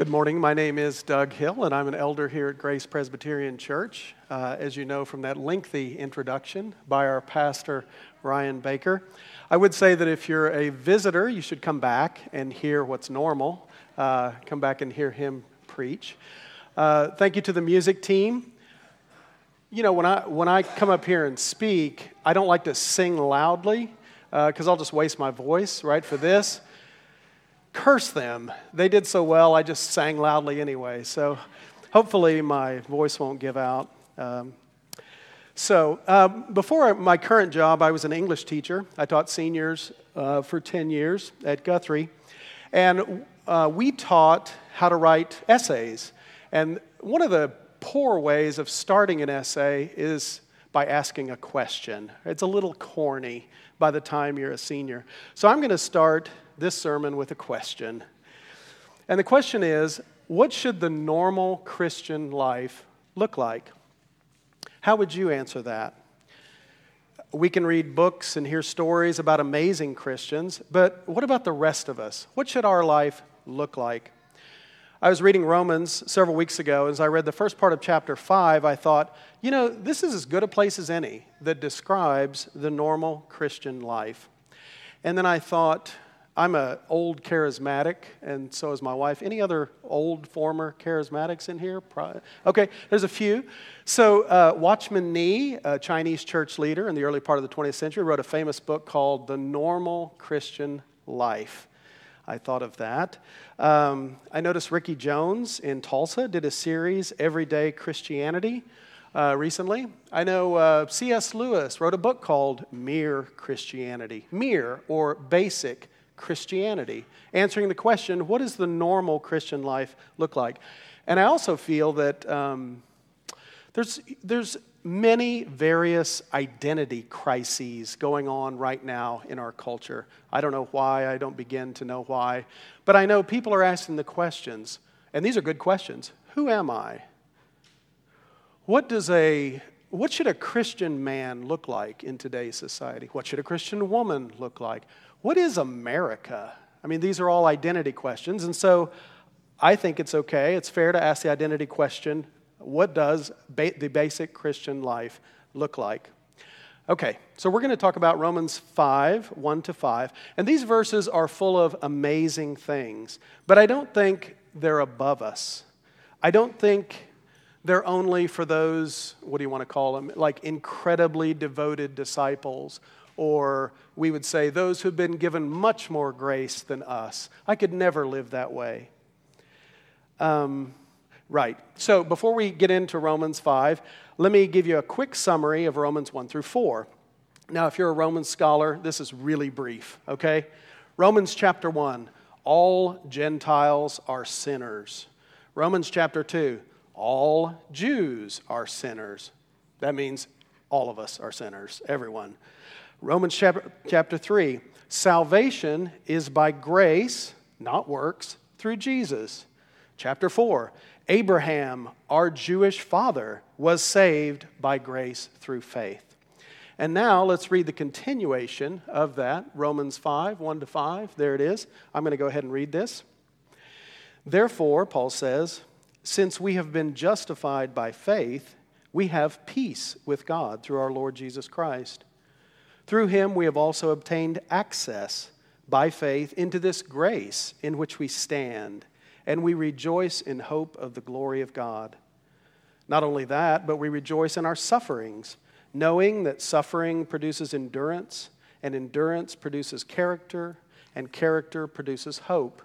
Good morning. My name is Doug Hill, and I'm an elder here at Grace Presbyterian Church. Uh, as you know from that lengthy introduction by our pastor, Ryan Baker, I would say that if you're a visitor, you should come back and hear what's normal. Uh, come back and hear him preach. Uh, thank you to the music team. You know, when I, when I come up here and speak, I don't like to sing loudly because uh, I'll just waste my voice, right, for this curse them. They did so well, I just sang loudly anyway. So hopefully my voice won't give out. Um, so, uh, before my current job, I was an English teacher. I taught seniors uh, for 10 years at Guthrie. And uh, we taught how to write essays. And one of the poor ways of starting an essay is by asking a question. It's a little corny by the time you're a senior. So, I'm going to start this sermon with a question. And the question is what should the normal Christian life look like? How would you answer that? We can read books and hear stories about amazing Christians, but what about the rest of us? What should our life look like? I was reading Romans several weeks ago. As I read the first part of chapter 5, I thought, you know, this is as good a place as any that describes the normal Christian life. And then I thought, I'm an old charismatic, and so is my wife. Any other old former charismatics in here? Okay, there's a few. So, uh, Watchman Nee, a Chinese church leader in the early part of the 20th century, wrote a famous book called The Normal Christian Life. I thought of that. Um, I noticed Ricky Jones in Tulsa did a series, Everyday Christianity, uh, recently. I know uh, C.S. Lewis wrote a book called Mere Christianity, mere or basic Christianity, answering the question what does the normal Christian life look like? And I also feel that um, there's, there's many various identity crises going on right now in our culture. I don't know why, I don't begin to know why, but I know people are asking the questions, and these are good questions Who am I? What does a what should a Christian man look like in today's society? What should a Christian woman look like? What is America? I mean, these are all identity questions. And so I think it's okay, it's fair to ask the identity question what does ba- the basic Christian life look like? Okay, so we're going to talk about Romans 5, 1 to 5. And these verses are full of amazing things, but I don't think they're above us. I don't think they're only for those, what do you want to call them, like incredibly devoted disciples or we would say those who've been given much more grace than us. I could never live that way. Um, right. So before we get into Romans 5, let me give you a quick summary of Romans 1 through 4. Now, if you're a Roman scholar, this is really brief, okay? Romans chapter 1 all Gentiles are sinners. Romans chapter 2 all Jews are sinners. That means all of us are sinners, everyone. Romans chapter, chapter 3 salvation is by grace, not works, through Jesus. Chapter 4 Abraham, our Jewish father, was saved by grace through faith. And now let's read the continuation of that Romans 5 1 to 5. There it is. I'm going to go ahead and read this. Therefore, Paul says, since we have been justified by faith, we have peace with God through our Lord Jesus Christ through him, we have also obtained access by faith into this grace in which we stand, and we rejoice in hope of the glory of God. Not only that, but we rejoice in our sufferings, knowing that suffering produces endurance, and endurance produces character, and character produces hope.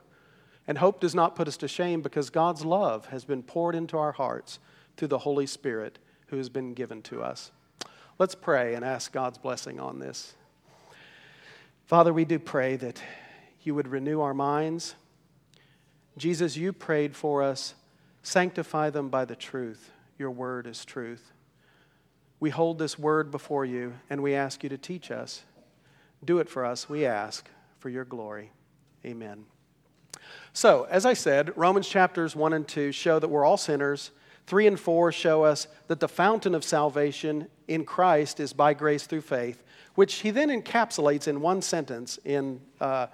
And hope does not put us to shame because God's love has been poured into our hearts through the Holy Spirit who has been given to us. Let's pray and ask God's blessing on this. Father, we do pray that you would renew our minds. Jesus, you prayed for us. Sanctify them by the truth. Your word is truth. We hold this word before you and we ask you to teach us. Do it for us, we ask, for your glory. Amen. So, as I said, Romans chapters 1 and 2 show that we're all sinners 3 and 4 show us that the fountain of salvation in Christ is by grace through faith, which he then encapsulates in one sentence in uh,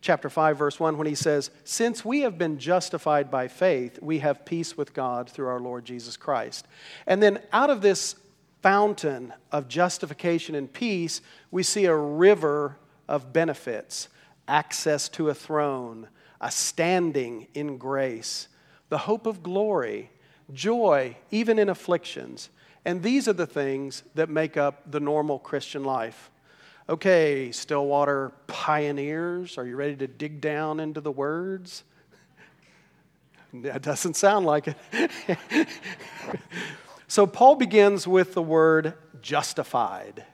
chapter 5 verse 1 when he says, "Since we have been justified by faith, we have peace with God through our Lord Jesus Christ." And then out of this fountain of justification and peace, we see a river of benefits, access to a throne, a standing in grace, the hope of glory, joy even in afflictions. And these are the things that make up the normal Christian life. Okay, Stillwater pioneers, are you ready to dig down into the words? That doesn't sound like it. so, Paul begins with the word justified.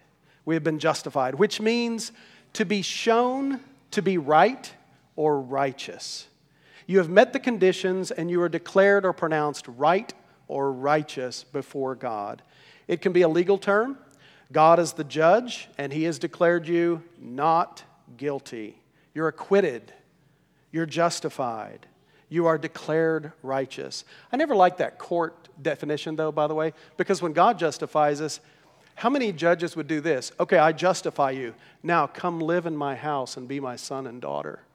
We have been justified, which means to be shown to be right or righteous. You have met the conditions and you are declared or pronounced right or righteous before God. It can be a legal term. God is the judge, and He has declared you not guilty. You're acquitted. You're justified. You are declared righteous. I never liked that court definition, though, by the way, because when God justifies us, how many judges would do this? Okay, I justify you. Now come live in my house and be my son and daughter.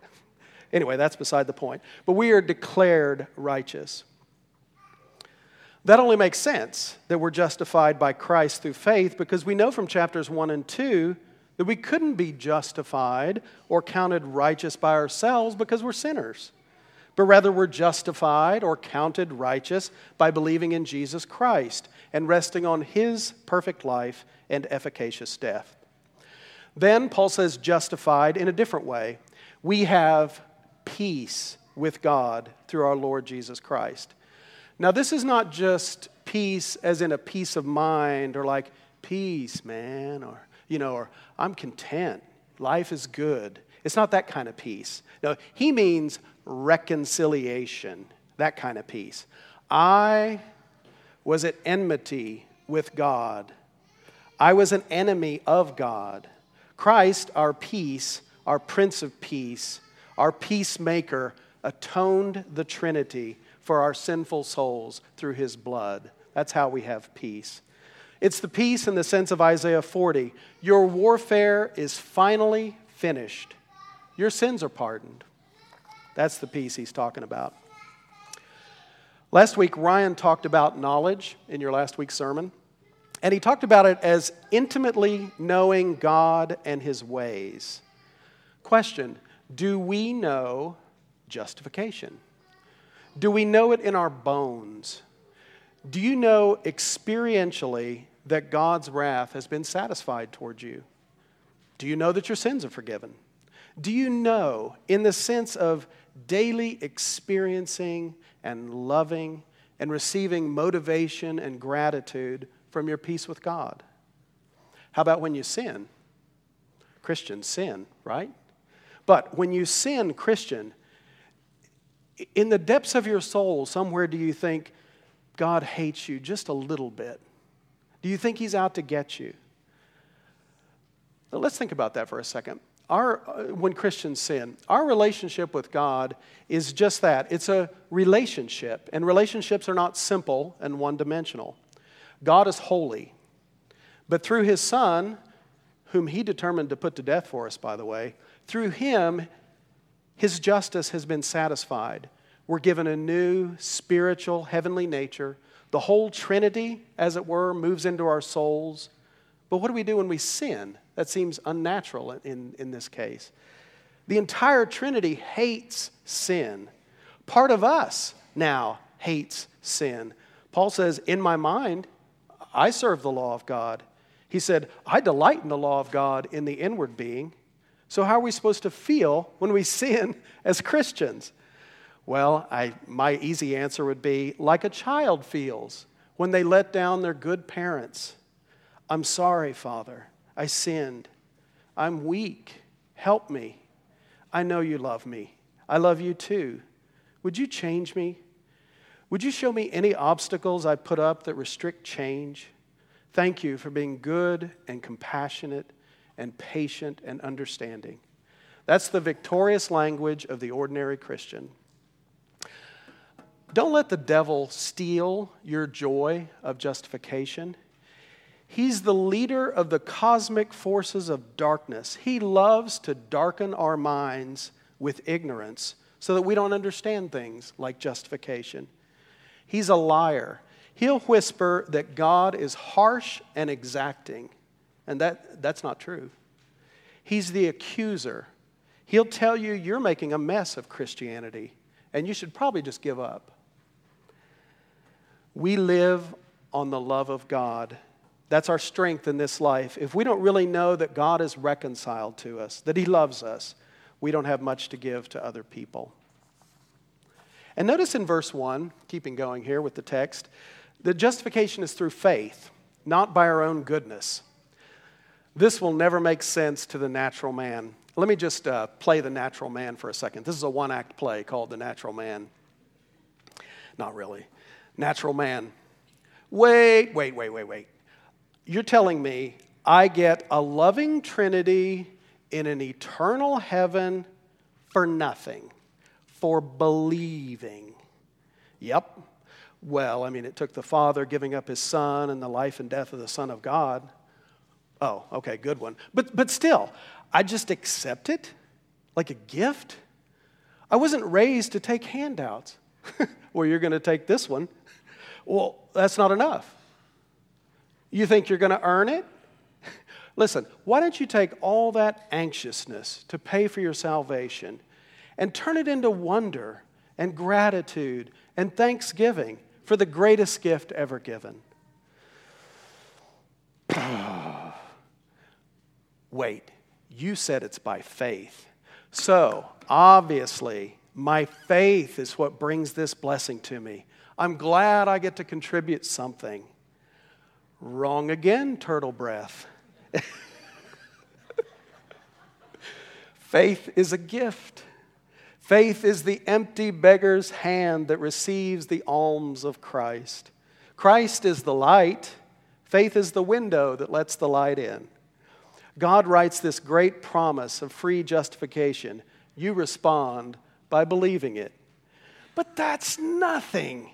Anyway, that's beside the point. But we are declared righteous. That only makes sense that we're justified by Christ through faith because we know from chapters 1 and 2 that we couldn't be justified or counted righteous by ourselves because we're sinners. But rather, we're justified or counted righteous by believing in Jesus Christ and resting on his perfect life and efficacious death. Then, Paul says, justified in a different way. We have peace with God through our Lord Jesus Christ. Now, this is not just peace as in a peace of mind or like, peace, man, or, you know, or I'm content. Life is good. It's not that kind of peace. No, he means reconciliation, that kind of peace. I was at enmity with God, I was an enemy of God. Christ, our peace, our Prince of Peace, our peacemaker, atoned the Trinity for our sinful souls through his blood. That's how we have peace. It's the peace in the sense of Isaiah 40. Your warfare is finally finished. Your sins are pardoned. That's the peace he's talking about. Last week, Ryan talked about knowledge in your last week's sermon, and he talked about it as intimately knowing God and his ways. Question Do we know justification? Do we know it in our bones? Do you know experientially that God's wrath has been satisfied towards you? Do you know that your sins are forgiven? Do you know, in the sense of daily experiencing and loving and receiving motivation and gratitude from your peace with God? How about when you sin? Christians sin, right? But when you sin, Christian, in the depths of your soul, somewhere do you think God hates you just a little bit? Do you think He's out to get you? Now, let's think about that for a second. Our, uh, when Christians sin, our relationship with God is just that it's a relationship, and relationships are not simple and one dimensional. God is holy, but through His Son, whom He determined to put to death for us, by the way, through Him, his justice has been satisfied. We're given a new spiritual, heavenly nature. The whole Trinity, as it were, moves into our souls. But what do we do when we sin? That seems unnatural in, in this case. The entire Trinity hates sin. Part of us now hates sin. Paul says, In my mind, I serve the law of God. He said, I delight in the law of God in the inward being. So, how are we supposed to feel when we sin as Christians? Well, I, my easy answer would be like a child feels when they let down their good parents. I'm sorry, Father. I sinned. I'm weak. Help me. I know you love me. I love you too. Would you change me? Would you show me any obstacles I put up that restrict change? Thank you for being good and compassionate and patient and understanding. That's the victorious language of the ordinary Christian. Don't let the devil steal your joy of justification. He's the leader of the cosmic forces of darkness. He loves to darken our minds with ignorance so that we don't understand things like justification. He's a liar. He'll whisper that God is harsh and exacting, and that, that's not true. He's the accuser. He'll tell you you're making a mess of Christianity, and you should probably just give up. We live on the love of God. That's our strength in this life. If we don't really know that God is reconciled to us, that He loves us, we don't have much to give to other people. And notice in verse 1, keeping going here with the text, that justification is through faith, not by our own goodness. This will never make sense to the natural man. Let me just uh, play the natural man for a second. This is a one act play called The Natural Man. Not really. Natural man. Wait, wait, wait, wait, wait. You're telling me I get a loving Trinity in an eternal heaven for nothing, for believing. Yep. Well, I mean, it took the Father giving up his Son and the life and death of the Son of God. Oh, okay, good one. But, but still, I just accept it like a gift. I wasn't raised to take handouts. well, you're going to take this one. Well, that's not enough. You think you're going to earn it? Listen, why don't you take all that anxiousness to pay for your salvation and turn it into wonder and gratitude and thanksgiving for the greatest gift ever given? Wait, you said it's by faith. So, obviously, my faith is what brings this blessing to me. I'm glad I get to contribute something. Wrong again, turtle breath. Faith is a gift. Faith is the empty beggar's hand that receives the alms of Christ. Christ is the light. Faith is the window that lets the light in. God writes this great promise of free justification. You respond by believing it. But that's nothing.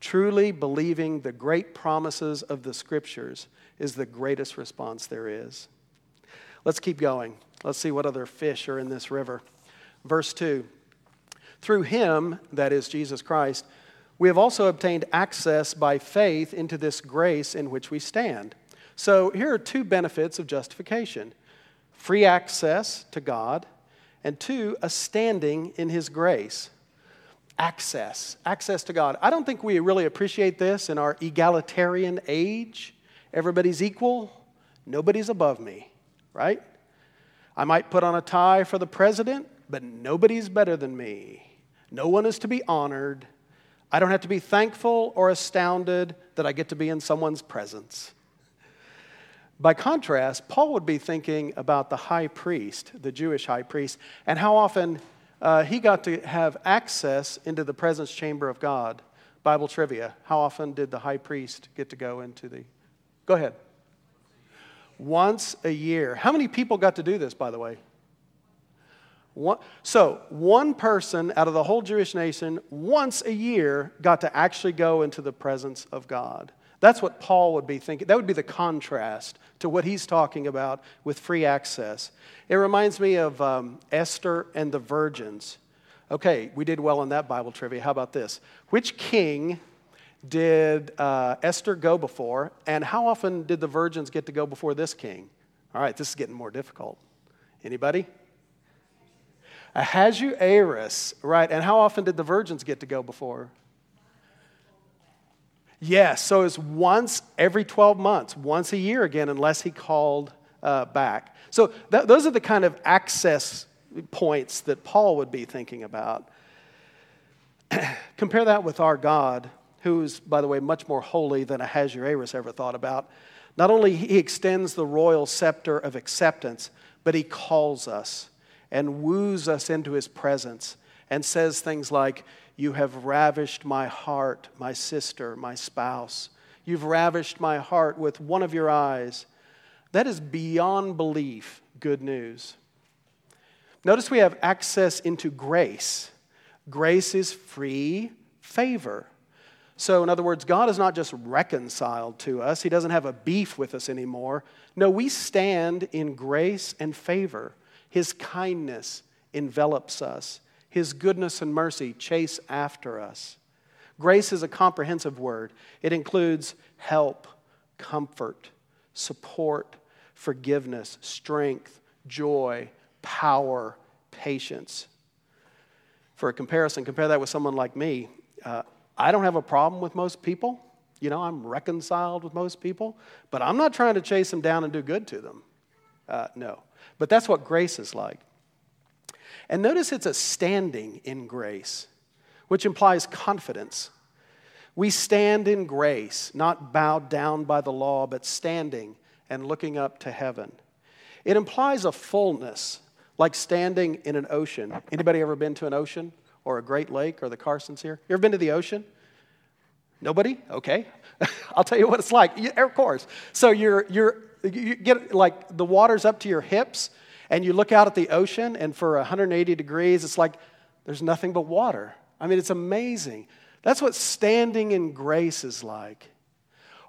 Truly believing the great promises of the scriptures is the greatest response there is. Let's keep going. Let's see what other fish are in this river. Verse 2 Through him, that is Jesus Christ, we have also obtained access by faith into this grace in which we stand. So here are two benefits of justification free access to God, and two, a standing in his grace. Access, access to God. I don't think we really appreciate this in our egalitarian age. Everybody's equal, nobody's above me, right? I might put on a tie for the president, but nobody's better than me. No one is to be honored. I don't have to be thankful or astounded that I get to be in someone's presence. By contrast, Paul would be thinking about the high priest, the Jewish high priest, and how often uh, he got to have access into the presence chamber of God. Bible trivia. How often did the high priest get to go into the Go ahead. Once a year. How many people got to do this, by the way? One, so, one person out of the whole Jewish nation, once a year, got to actually go into the presence of God. That's what Paul would be thinking. That would be the contrast to what he's talking about with free access. It reminds me of um, Esther and the virgins. Okay, we did well on that Bible trivia. How about this? Which king did uh, Esther go before, and how often did the virgins get to go before this king? All right, this is getting more difficult. Anybody? Ahasuerus, right? And how often did the virgins get to go before? Yes, so it's once every 12 months, once a year again, unless he called uh, back. So th- those are the kind of access points that Paul would be thinking about. Compare that with our God who's, by the way, much more holy than Ahasuerus ever thought about. Not only he extends the royal scepter of acceptance, but he calls us and woos us into his presence and says things like, You have ravished my heart, my sister, my spouse. You've ravished my heart with one of your eyes. That is beyond belief good news. Notice we have access into grace. Grace is free favor. So, in other words, God is not just reconciled to us, He doesn't have a beef with us anymore. No, we stand in grace and favor, His kindness, envelops us. His goodness and mercy chase after us. Grace is a comprehensive word, it includes help, comfort, support, forgiveness, strength, joy, power, patience. For a comparison, compare that with someone like me. Uh, I don't have a problem with most people. You know, I'm reconciled with most people, but I'm not trying to chase them down and do good to them. Uh, no. But that's what grace is like. And notice it's a standing in grace, which implies confidence. We stand in grace, not bowed down by the law, but standing and looking up to heaven. It implies a fullness, like standing in an ocean. Anybody ever been to an ocean or a Great Lake or the Carsons here? You ever been to the ocean? Nobody? Okay. I'll tell you what it's like. Of course. So you're, you're, you get like the water's up to your hips, and you look out at the ocean, and for 180 degrees, it's like there's nothing but water. I mean, it's amazing. That's what standing in grace is like.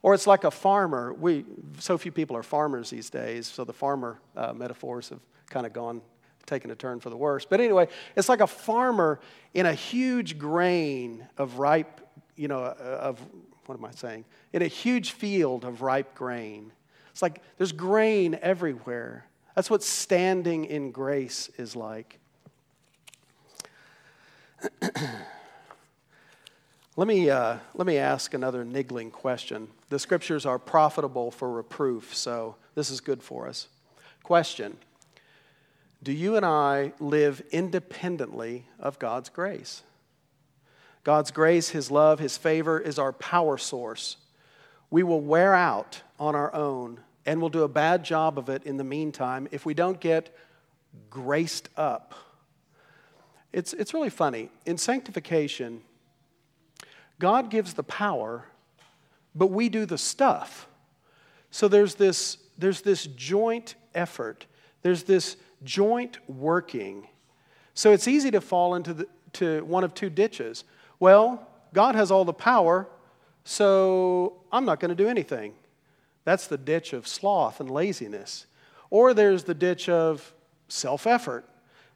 Or it's like a farmer. We, so few people are farmers these days, so the farmer uh, metaphors have kind of gone, taken a turn for the worse. But anyway, it's like a farmer in a huge grain of ripe, you know, uh, of, what am I saying? In a huge field of ripe grain. It's like there's grain everywhere. That's what standing in grace is like. let, me, uh, let me ask another niggling question. The scriptures are profitable for reproof, so this is good for us. Question Do you and I live independently of God's grace? God's grace, His love, His favor is our power source. We will wear out on our own and we'll do a bad job of it in the meantime if we don't get graced up. It's, it's really funny. In sanctification, God gives the power, but we do the stuff. So there's this, there's this joint effort, there's this joint working. So it's easy to fall into the, to one of two ditches. Well, God has all the power, so I'm not going to do anything. That's the ditch of sloth and laziness. Or there's the ditch of self effort.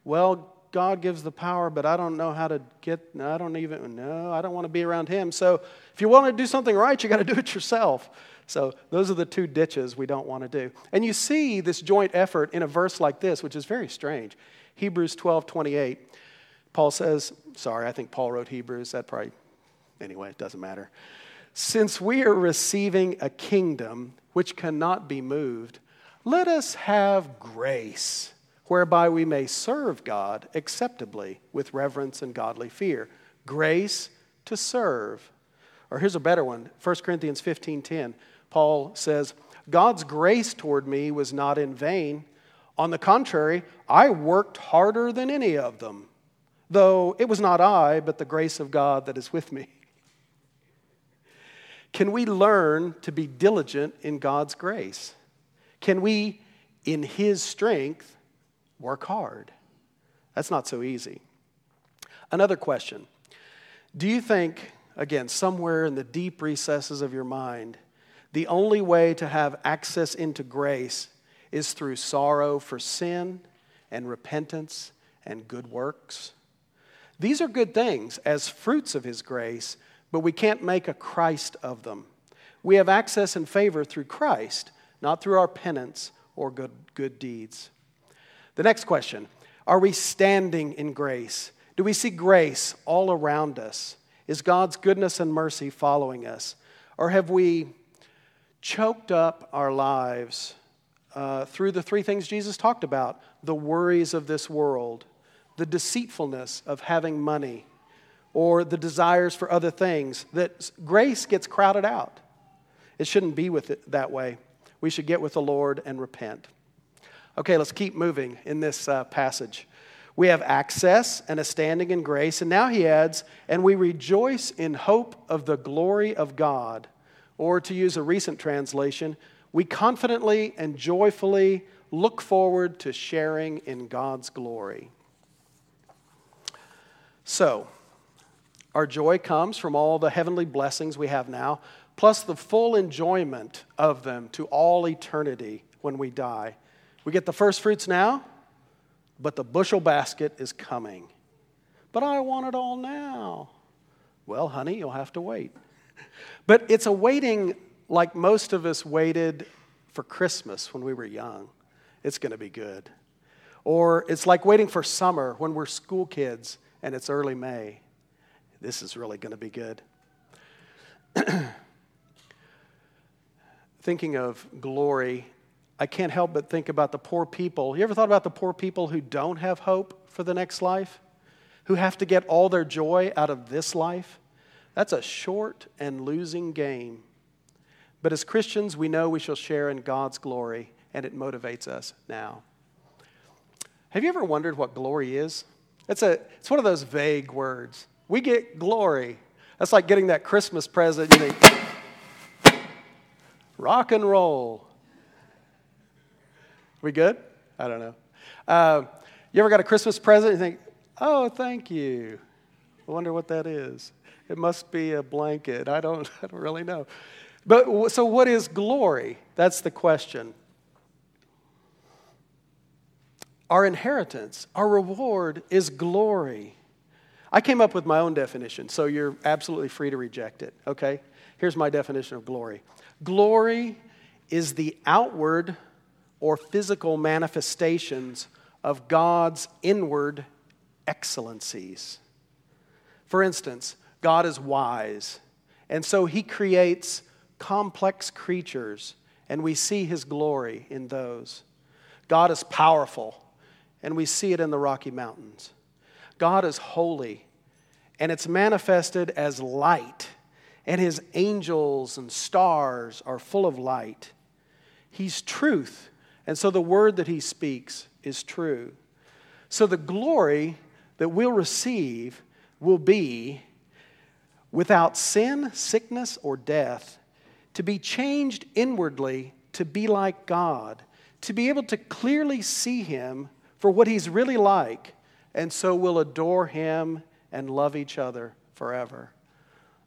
Well, God gives the power, but I don't know how to get, no, I don't even, no, I don't want to be around Him. So if you want to do something right, you got to do it yourself. So those are the two ditches we don't want to do. And you see this joint effort in a verse like this, which is very strange. Hebrews 12 28. Paul says, sorry, I think Paul wrote Hebrews. That probably, anyway, it doesn't matter. Since we are receiving a kingdom which cannot be moved, let us have grace whereby we may serve God acceptably with reverence and godly fear. Grace to serve. Or here's a better one 1 Corinthians 15:10. Paul says, God's grace toward me was not in vain. On the contrary, I worked harder than any of them, though it was not I, but the grace of God that is with me. Can we learn to be diligent in God's grace? Can we, in His strength, work hard? That's not so easy. Another question Do you think, again, somewhere in the deep recesses of your mind, the only way to have access into grace is through sorrow for sin and repentance and good works? These are good things as fruits of His grace, but we can't make a Christ of them. We have access and favor through Christ, not through our penance or good, good deeds. The next question Are we standing in grace? Do we see grace all around us? Is God's goodness and mercy following us? Or have we choked up our lives uh, through the three things Jesus talked about the worries of this world, the deceitfulness of having money, or the desires for other things, that grace gets crowded out. It shouldn't be with it that way. We should get with the Lord and repent. Okay, let's keep moving in this uh, passage. We have access and a standing in grace, and now he adds, and we rejoice in hope of the glory of God. Or to use a recent translation, we confidently and joyfully look forward to sharing in God's glory. So, our joy comes from all the heavenly blessings we have now, plus the full enjoyment of them to all eternity when we die. We get the first fruits now, but the bushel basket is coming. But I want it all now. Well, honey, you'll have to wait. But it's a waiting like most of us waited for Christmas when we were young. It's going to be good. Or it's like waiting for summer when we're school kids and it's early May. This is really going to be good. Thinking of glory, I can't help but think about the poor people. You ever thought about the poor people who don't have hope for the next life? Who have to get all their joy out of this life? That's a short and losing game. But as Christians, we know we shall share in God's glory, and it motivates us now. Have you ever wondered what glory is? It's, a, it's one of those vague words. We get glory. That's like getting that Christmas present. You think, rock and roll. We good? I don't know. Uh, you ever got a Christmas present you think, oh, thank you. I wonder what that is. It must be a blanket. I don't, I don't really know. But so, what is glory? That's the question. Our inheritance, our reward is glory. I came up with my own definition, so you're absolutely free to reject it, okay? Here's my definition of glory glory is the outward or physical manifestations of God's inward excellencies. For instance, God is wise, and so he creates complex creatures, and we see his glory in those. God is powerful, and we see it in the Rocky Mountains. God is holy, and it's manifested as light, and his angels and stars are full of light. He's truth, and so the word that he speaks is true. So the glory that we'll receive will be without sin, sickness, or death, to be changed inwardly to be like God, to be able to clearly see Him for what He's really like, and so we'll adore Him and love each other forever.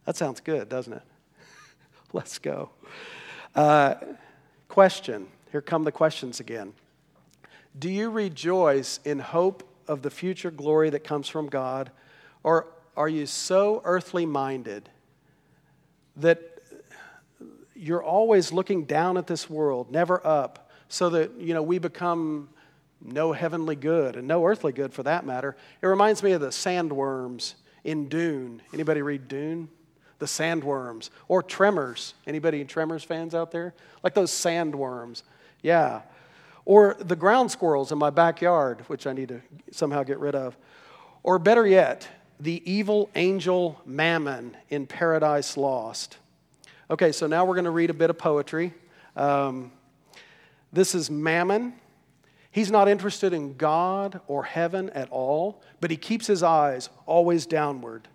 That sounds good, doesn't it? Let's go. Uh, question. Here come the questions again. Do you rejoice in hope of the future glory that comes from God, or are you so earthly minded that you're always looking down at this world, never up, so that you know we become no heavenly good and no earthly good for that matter. It reminds me of the sandworms in Dune. Anybody read Dune? The sandworms or Tremors. Anybody Tremors fans out there? Like those sandworms. Yeah. Or the ground squirrels in my backyard, which I need to somehow get rid of. Or better yet, the evil angel Mammon in Paradise Lost. Okay, so now we're going to read a bit of poetry. Um, this is Mammon. He's not interested in God or heaven at all, but he keeps his eyes always downward.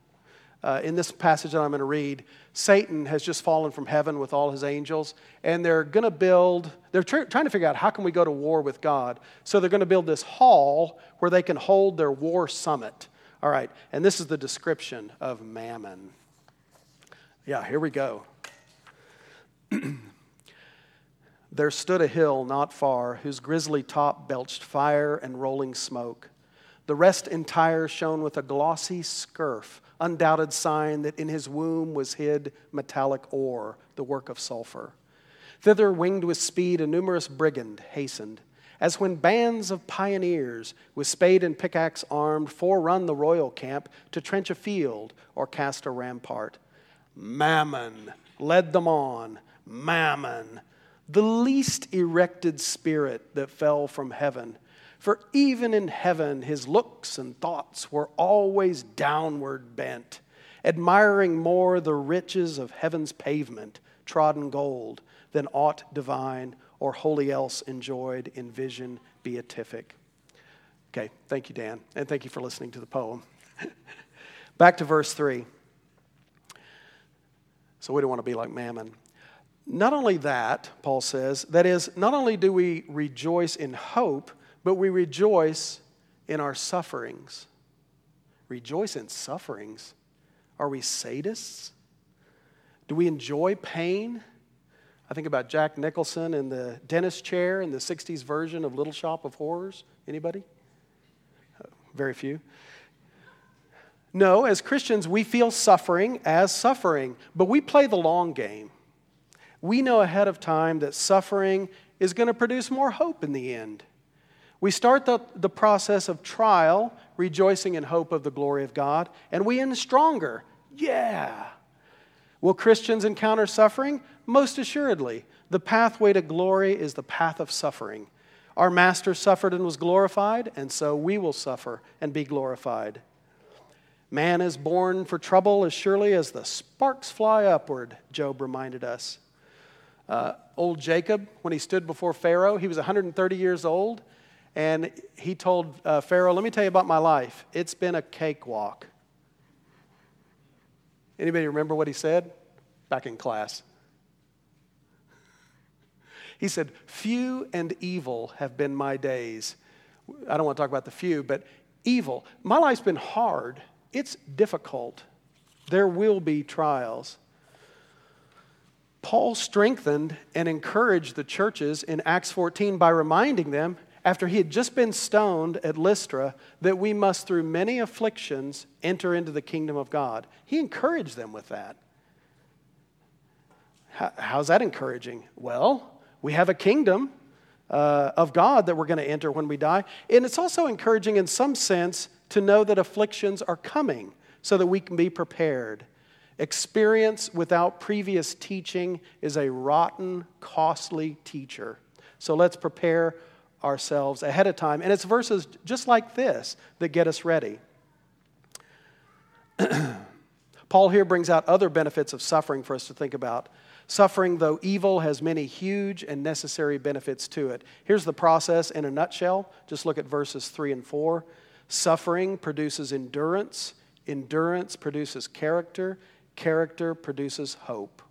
Uh, in this passage that I'm going to read, Satan has just fallen from heaven with all his angels, and they're going to build, they're tr- trying to figure out how can we go to war with God. So they're going to build this hall where they can hold their war summit. All right, and this is the description of Mammon. Yeah, here we go. there stood a hill not far, whose grisly top belched fire and rolling smoke. The rest entire shone with a glossy scurf, undoubted sign that in his womb was hid metallic ore, the work of sulfur. Thither, winged with speed, a numerous brigand hastened, as when bands of pioneers, with spade and pickaxe armed, forerun the royal camp to trench a field or cast a rampart. Mammon led them on, Mammon, the least erected spirit that fell from heaven. For even in heaven, his looks and thoughts were always downward bent, admiring more the riches of heaven's pavement, trodden gold, than aught divine or holy else enjoyed in vision beatific. Okay, thank you, Dan, and thank you for listening to the poem. Back to verse 3. So we don't want to be like Mammon. Not only that, Paul says, that is, not only do we rejoice in hope, but we rejoice in our sufferings. Rejoice in sufferings. Are we sadists? Do we enjoy pain? I think about Jack Nicholson in the dentist chair in the 60s version of Little Shop of Horrors. Anybody? very few. No, as Christians, we feel suffering as suffering, but we play the long game. We know ahead of time that suffering is going to produce more hope in the end. We start the, the process of trial, rejoicing in hope of the glory of God, and we end stronger. Yeah. Will Christians encounter suffering? Most assuredly. The pathway to glory is the path of suffering. Our Master suffered and was glorified, and so we will suffer and be glorified. Man is born for trouble as surely as the sparks fly upward, Job reminded us. Uh, old Jacob, when he stood before Pharaoh, he was 130 years old, and he told uh, Pharaoh, Let me tell you about my life. It's been a cakewalk. Anybody remember what he said? Back in class. He said, Few and evil have been my days. I don't want to talk about the few, but evil. My life's been hard. It's difficult. There will be trials. Paul strengthened and encouraged the churches in Acts 14 by reminding them, after he had just been stoned at Lystra, that we must, through many afflictions, enter into the kingdom of God. He encouraged them with that. How's that encouraging? Well, we have a kingdom uh, of God that we're going to enter when we die. And it's also encouraging, in some sense, to know that afflictions are coming so that we can be prepared. Experience without previous teaching is a rotten, costly teacher. So let's prepare ourselves ahead of time. And it's verses just like this that get us ready. Paul here brings out other benefits of suffering for us to think about. Suffering, though evil, has many huge and necessary benefits to it. Here's the process in a nutshell. Just look at verses 3 and 4. Suffering produces endurance, endurance produces character, character produces hope.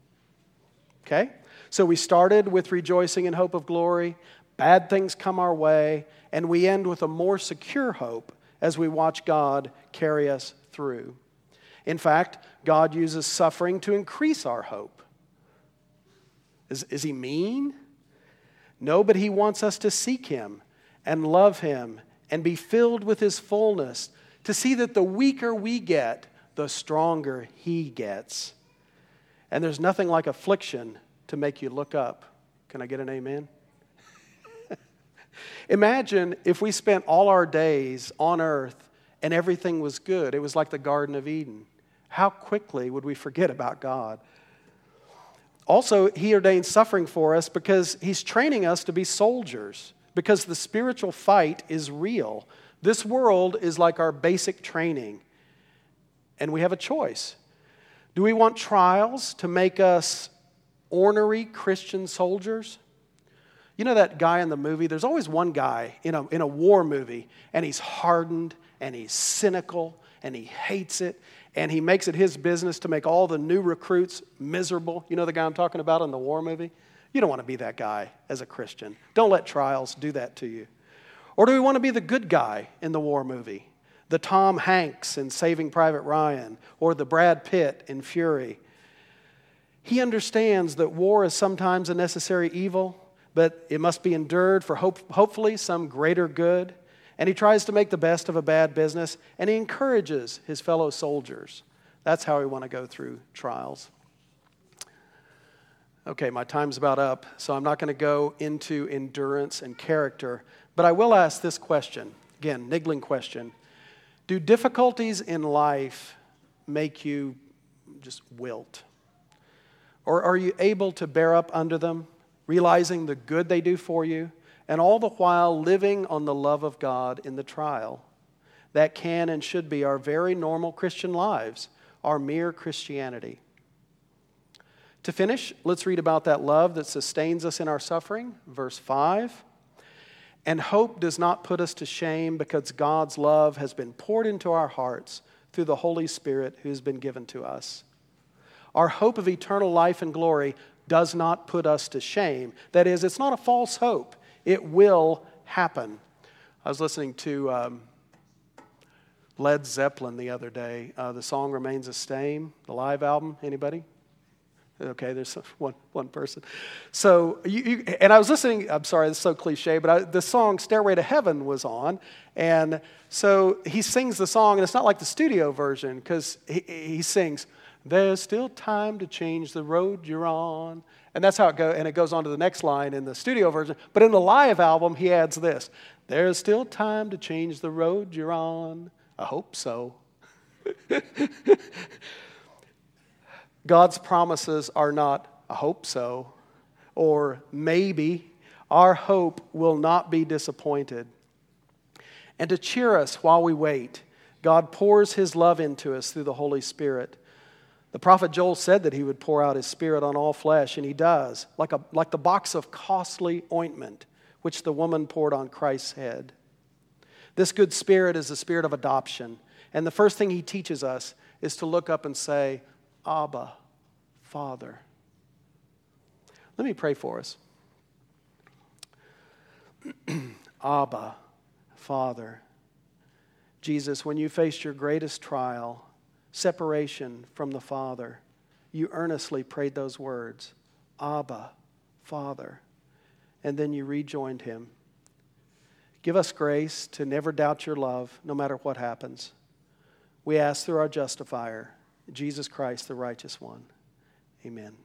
Okay? So we started with rejoicing in hope of glory. Bad things come our way, and we end with a more secure hope as we watch God carry us through. In fact, God uses suffering to increase our hope. Is, is he mean? No, but he wants us to seek him and love him and be filled with his fullness, to see that the weaker we get, the stronger he gets. And there's nothing like affliction to make you look up. Can I get an amen? Imagine if we spent all our days on earth and everything was good. It was like the Garden of Eden. How quickly would we forget about God? Also, He ordains suffering for us because He's training us to be soldiers, because the spiritual fight is real. This world is like our basic training, and we have a choice. Do we want trials to make us ornery Christian soldiers? You know that guy in the movie? There's always one guy in a, in a war movie, and he's hardened and he's cynical and he hates it and he makes it his business to make all the new recruits miserable. You know the guy I'm talking about in the war movie? You don't want to be that guy as a Christian. Don't let trials do that to you. Or do we want to be the good guy in the war movie? The Tom Hanks in Saving Private Ryan, or the Brad Pitt in Fury. He understands that war is sometimes a necessary evil, but it must be endured for hope, hopefully some greater good and he tries to make the best of a bad business, and he encourages his fellow soldiers. That's how we want to go through trials. Okay, my time's about up, so I'm not going to go into endurance and character, but I will ask this question again, niggling question. Do difficulties in life make you just wilt? Or are you able to bear up under them, realizing the good they do for you? and all the while living on the love of God in the trial. That can and should be our very normal Christian lives, our mere Christianity. To finish, let's read about that love that sustains us in our suffering. Verse 5. And hope does not put us to shame because God's love has been poured into our hearts through the Holy Spirit who has been given to us. Our hope of eternal life and glory does not put us to shame. That is, it's not a false hope. It will happen. I was listening to um, Led Zeppelin the other day. Uh, the song remains the same. The live album. Anybody? Okay, there's one, one person. So, you, you, and I was listening, I'm sorry, it's so cliche, but I, the song Stairway to Heaven was on. And so he sings the song, and it's not like the studio version, because he, he sings, There's still time to change the road you're on. And that's how it goes. And it goes on to the next line in the studio version. But in the live album, he adds this There's still time to change the road you're on. I hope so. God's promises are not, I hope so, or maybe. Our hope will not be disappointed. And to cheer us while we wait, God pours His love into us through the Holy Spirit. The prophet Joel said that he would pour out his spirit on all flesh, and he does, like, a, like the box of costly ointment which the woman poured on Christ's head. This good spirit is the spirit of adoption. And the first thing he teaches us is to look up and say, Abba, Father. Let me pray for us. Abba, Father. Jesus, when you faced your greatest trial, separation from the Father, you earnestly prayed those words Abba, Father. And then you rejoined him. Give us grace to never doubt your love, no matter what happens. We ask through our justifier, Jesus Christ, the righteous one. Amen.